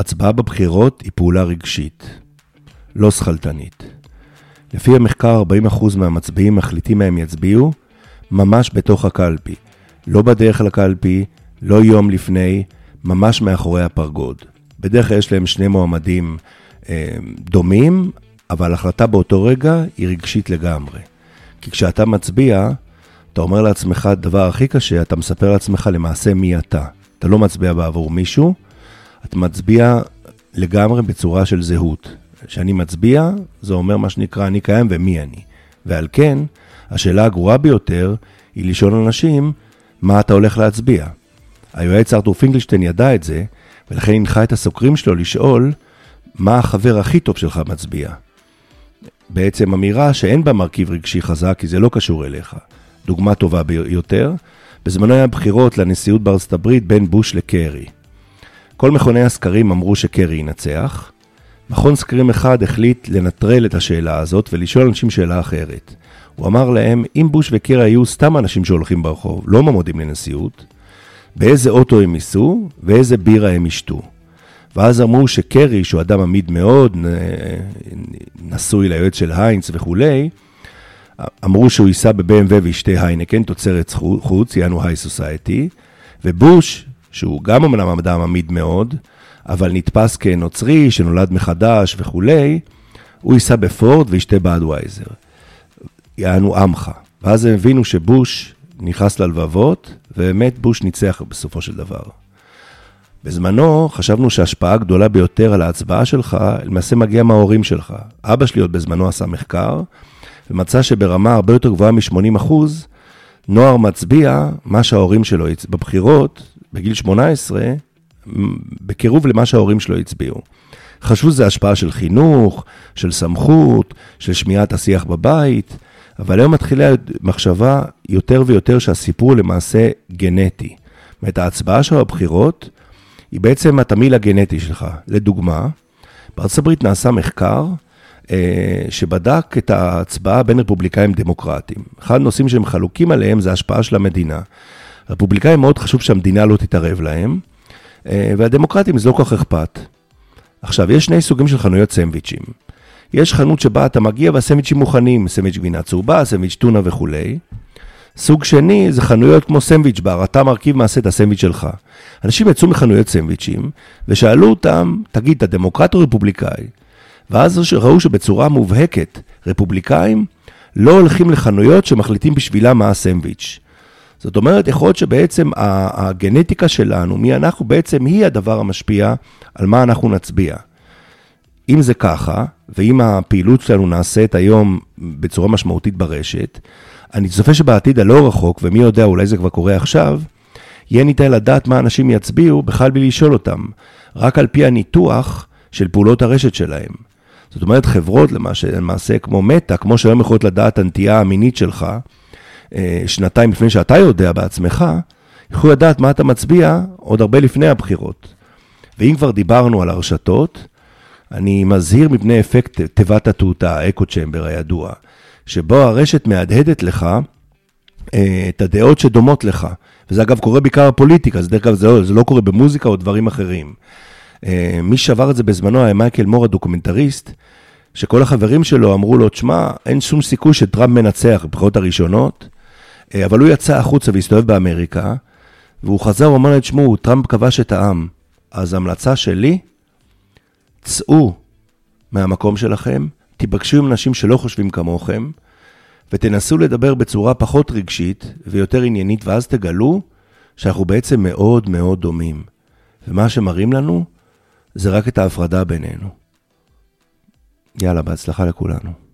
הצבעה בבחירות היא פעולה רגשית, לא שכלתנית. לפי המחקר, 40% מהמצביעים מחליטים מהם יצביעו ממש בתוך הקלפי. לא בדרך לקלפי, לא יום לפני, ממש מאחורי הפרגוד. בדרך כלל יש להם שני מועמדים אה, דומים, אבל החלטה באותו רגע היא רגשית לגמרי. כי כשאתה מצביע, אתה אומר לעצמך, הדבר הכי קשה, אתה מספר לעצמך למעשה מי אתה. אתה לא מצביע בעבור מישהו, אתה מצביע לגמרי בצורה של זהות. כשאני מצביע, זה אומר מה שנקרא אני קיים ומי אני. ועל כן, השאלה הגרועה ביותר היא לשאול אנשים, מה אתה הולך להצביע? היועץ ארתור פינקלשטיין ידע את זה, ולכן הנחה את הסוקרים שלו לשאול, מה החבר הכי טוב שלך מצביע? בעצם אמירה שאין בה מרכיב רגשי חזק, כי זה לא קשור אליך. דוגמה טובה ביותר, בזמנו היה בחירות לנשיאות בארצות הברית בין בוש לקרי. כל מכוני הסקרים אמרו שקרי ינצח. מכון סקרים אחד החליט לנטרל את השאלה הזאת ולשאול אנשים שאלה אחרת. הוא אמר להם, אם בוש וקרי היו סתם אנשים שהולכים ברחוב, לא מועמדים לנשיאות, באיזה אוטו הם ייסעו ואיזה בירה הם ישתו. ואז אמרו שקרי, שהוא אדם עמיד מאוד, נשוי ליועץ של היינץ וכולי, אמרו שהוא ייסע ב-BMW וישתה היינקן, תוצרת חוץ, יענו היי סוסייטי, ובוש, שהוא גם אמנם אדם עמיד מאוד, אבל נתפס כנוצרי, שנולד מחדש וכולי, הוא ייסע בפורד וישתה באדווייזר. יענו עמך. ואז הם הבינו שבוש נכנס ללבבות, ובאמת בוש ניצח בסופו של דבר. בזמנו חשבנו שההשפעה הגדולה ביותר על ההצבעה שלך, למעשה מגיעה מההורים שלך. אבא שלי עוד בזמנו עשה מחקר, ומצא שברמה הרבה יותר גבוהה מ-80 נוער מצביע מה שההורים שלו בבחירות, בגיל 18, בקירוב למה שההורים שלו הצביעו. חשבו שזה השפעה של חינוך, של סמכות, של שמיעת השיח בבית, אבל היום מתחילה מחשבה יותר ויותר שהסיפור למעשה גנטי. זאת אומרת, ההצבעה שלו בבחירות היא בעצם התמיל הגנטי שלך. לדוגמה, בארצות הברית נעשה מחקר אה, שבדק את ההצבעה בין רפובליקאים דמוקרטיים. אחד הנושאים שהם חלוקים עליהם זה ההשפעה של המדינה. רפובליקאים מאוד חשוב שהמדינה לא תתערב להם, אה, והדמוקרטים זה לא כל כך אכפת. עכשיו, יש שני סוגים של חנויות סנדוויצ'ים. יש חנות שבה אתה מגיע והסנדוויצ'ים מוכנים, סנדוויץ' גבינה צהובה, סנדוויץ' טונה וכולי. סוג שני זה חנויות כמו סנדוויץ' בר, אתה מרכיב מעשה את הסנדוויץ' שלך. אנשים יצאו מחנויות סנדוויצ'ים ושאלו אותם, תגיד, אתה דמוקרט או רפובליקאי? ואז ראו שבצורה מובהקת, רפובליקאים לא הולכים לחנויות שמחליטים בשבילם מה הסנדוויץ'. זאת אומרת, יכול להיות שבעצם הגנטיקה שלנו, מי אנחנו, בעצם היא הדבר המשפיע על מה אנחנו נצביע. אם זה ככה, ואם הפעילות שלנו נעשית היום בצורה משמעותית ברשת, אני צופה שבעתיד הלא רחוק, ומי יודע, אולי זה כבר קורה עכשיו, יהיה ניתן לדעת מה אנשים יצביעו בכלל בלי לשאול אותם, רק על פי הניתוח של פעולות הרשת שלהם. זאת אומרת, חברות למעשה, למעשה כמו מטא, כמו שהיום יכולות לדעת הנטייה המינית שלך, שנתיים לפני שאתה יודע בעצמך, יכולו לדעת מה אתה מצביע עוד הרבה לפני הבחירות. ואם כבר דיברנו על הרשתות, אני מזהיר מפני אפקט תיבת התעוטה, האקו צ'מבר הידוע, שבו הרשת מהדהדת לך אה, את הדעות שדומות לך. וזה אגב קורה בעיקר בפוליטיקה, זה דרך אגב זה לא, זה לא קורה במוזיקה או דברים אחרים. אה, מי שעבר את זה בזמנו היה מייקל מור הדוקומנטריסט, שכל החברים שלו אמרו לו, תשמע, אין שום סיכוי שטראמפ מנצח בבחירות הראשונות, אה, אבל הוא יצא החוצה והסתובב באמריקה, והוא חזר ואמר להם, תשמעו, טראמפ כבש את העם. אז המלצה שלי, צאו מהמקום שלכם, תיפגשו עם אנשים שלא חושבים כמוכם, ותנסו לדבר בצורה פחות רגשית ויותר עניינית, ואז תגלו שאנחנו בעצם מאוד מאוד דומים. ומה שמראים לנו זה רק את ההפרדה בינינו. יאללה, בהצלחה לכולנו.